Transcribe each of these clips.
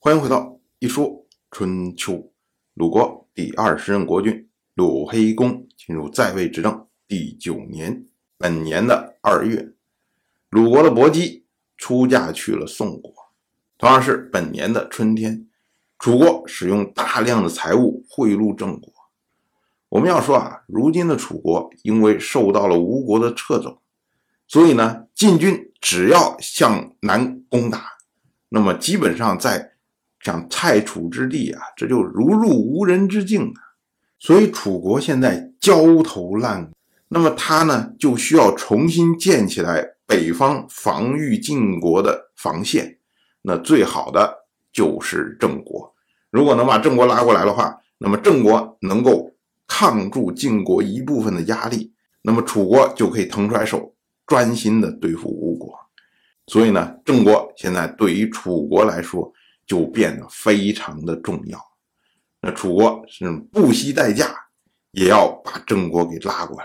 欢迎回到一说春秋。鲁国第二十任国君鲁黑公进入在位执政第九年，本年的二月，鲁国的伯姬出嫁去了宋国。同样是本年的春天，楚国使用大量的财物贿赂郑国。我们要说啊，如今的楚国因为受到了吴国的掣肘，所以呢，晋军只要向南攻打，那么基本上在像蔡楚之地啊，这就如入无人之境啊！所以楚国现在焦头烂额，那么他呢就需要重新建起来北方防御晋国的防线。那最好的就是郑国，如果能把郑国拉过来的话，那么郑国能够抗住晋国一部分的压力，那么楚国就可以腾出来手，专心的对付吴国。所以呢，郑国现在对于楚国来说。就变得非常的重要，那楚国是不惜代价也要把郑国给拉过来。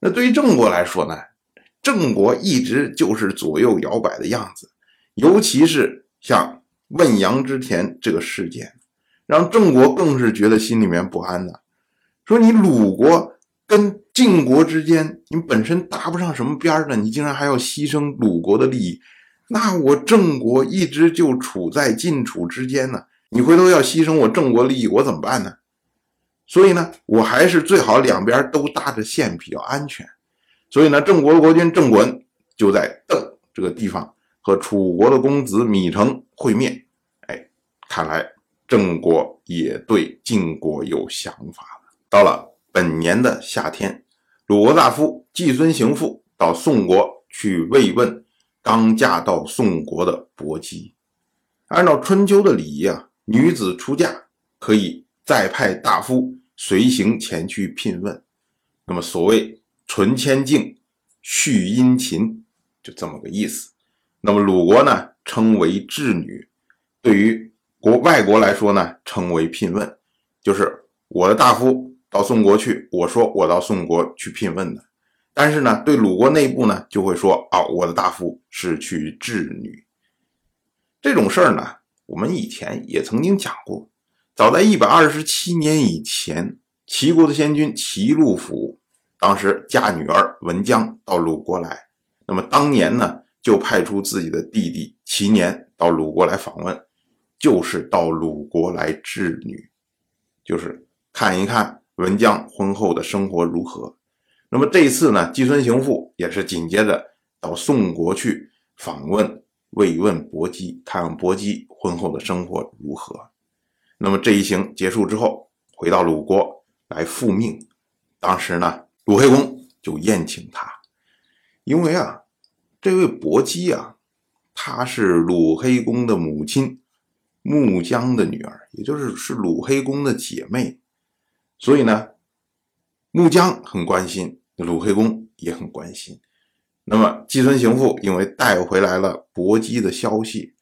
那对于郑国来说呢，郑国一直就是左右摇摆的样子，尤其是像汶阳之田这个事件，让郑国更是觉得心里面不安的。说你鲁国跟晋国之间，你本身搭不上什么边儿的，你竟然还要牺牲鲁国的利益。那我郑国一直就处在晋楚之间呢，你回头要牺牲我郑国利益，我怎么办呢？所以呢，我还是最好两边都搭着线比较安全。所以呢，郑国国君郑衮就在邓这个地方和楚国的公子芈成会面。哎，看来郑国也对晋国有想法了。到了本年的夏天，鲁国大夫季孙行父到宋国去慰问。刚嫁到宋国的伯姬，按照春秋的礼仪啊，女子出嫁可以再派大夫随行前去聘问。那么所谓“存千敬，续殷勤”，就这么个意思。那么鲁国呢，称为质女；对于国外国来说呢，称为聘问，就是我的大夫到宋国去，我说我到宋国去聘问的。但是呢，对鲁国内部呢，就会说啊，我的大夫是去治女。这种事儿呢，我们以前也曾经讲过。早在一百二十七年以前，齐国的先君齐禄府，当时嫁女儿文姜到鲁国来，那么当年呢，就派出自己的弟弟齐年到鲁国来访问，就是到鲁国来治女，就是看一看文姜婚后的生活如何。那么这一次呢，季孙行父也是紧接着到宋国去访问慰问伯姬，看看伯姬婚后的生活如何。那么这一行结束之后，回到鲁国来复命。当时呢，鲁黑公就宴请他，因为啊，这位伯姬啊，她是鲁黑公的母亲穆姜的女儿，也就是是鲁黑公的姐妹，所以呢，穆姜很关心。鲁黑公也很关心，那么季孙行父因为带回来了伯姬的消息，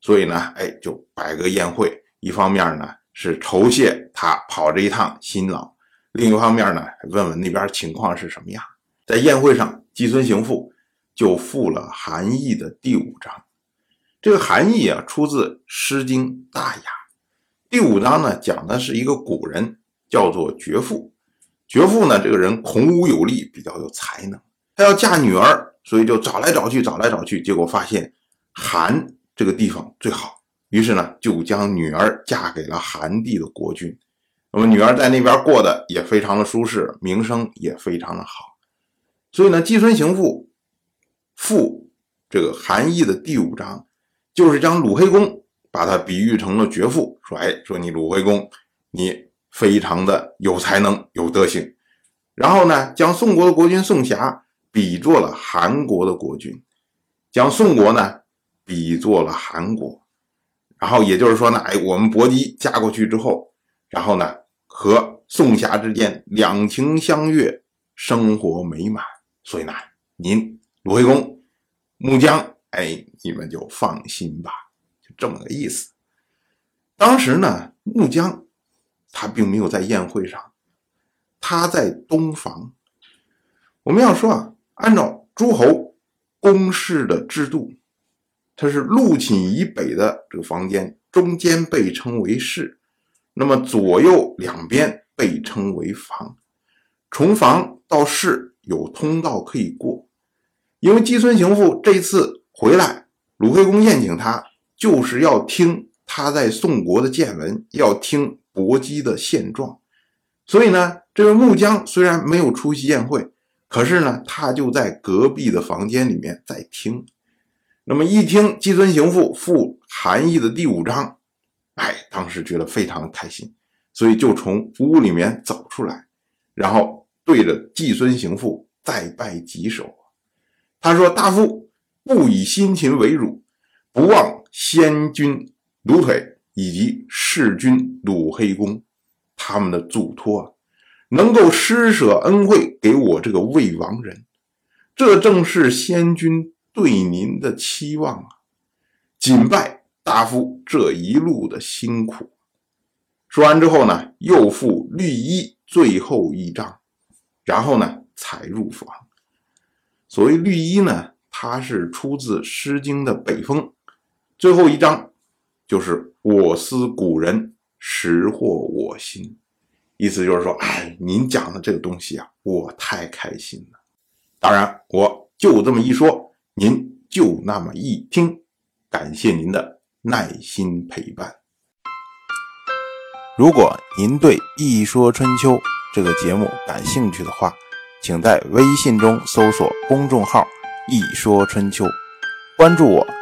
所以呢，哎，就摆个宴会。一方面呢是酬谢他跑这一趟辛劳，另一方面呢问问那边情况是什么样。在宴会上，季孙行父就赋了韩义的第五章。这个韩义啊，出自《诗经·大雅》。第五章呢，讲的是一个古人，叫做绝父。绝父呢，这个人孔武有力，比较有才能。他要嫁女儿，所以就找来找去，找来找去，结果发现韩这个地方最好，于是呢，就将女儿嫁给了韩地的国君。那么女儿在那边过得也非常的舒适，名声也非常的好。所以呢，季孙行父父这个韩义的第五章，就是将鲁黑公把他比喻成了绝父，说：“哎，说你鲁黑公，你。”非常的有才能、有德行，然后呢，将宋国的国君宋霞比作了韩国的国君，将宋国呢比作了韩国，然后也就是说呢，哎，我们伯姬嫁过去之后，然后呢，和宋霞之间两情相悦，生活美满，所以呢，您鲁惠公、穆姜，哎，你们就放心吧，就这么个意思。当时呢，穆姜。他并没有在宴会上，他在东房。我们要说啊，按照诸侯公室的制度，他是陆寝以北的这个房间中间被称为室，那么左右两边被称为房。从房到室有通道可以过，因为姬孙行父这次回来，鲁惠公宴请他，就是要听他在宋国的见闻，要听搏击的现状。所以呢，这位木匠虽然没有出席宴会，可是呢，他就在隔壁的房间里面在听。那么一听季孙行父赋韩义的第五章，哎，当时觉得非常的开心，所以就从屋里面走出来，然后对着季孙行父再拜几首。他说：“大夫不以辛勤为辱，不忘先君鲁腿以及弑君鲁黑公他们的嘱托啊，能够施舍恩惠给我这个魏亡人，这正是先君。”对您的期望啊，谨拜大夫这一路的辛苦。说完之后呢，又付绿衣最后一章，然后呢，才入房。所谓绿衣呢，它是出自《诗经》的北风。最后一章就是“我思古人，识获我心”，意思就是说，哎，您讲的这个东西啊，我太开心了。当然，我就这么一说。您就那么一听，感谢您的耐心陪伴。如果您对《一说春秋》这个节目感兴趣的话，请在微信中搜索公众号“一说春秋”，关注我。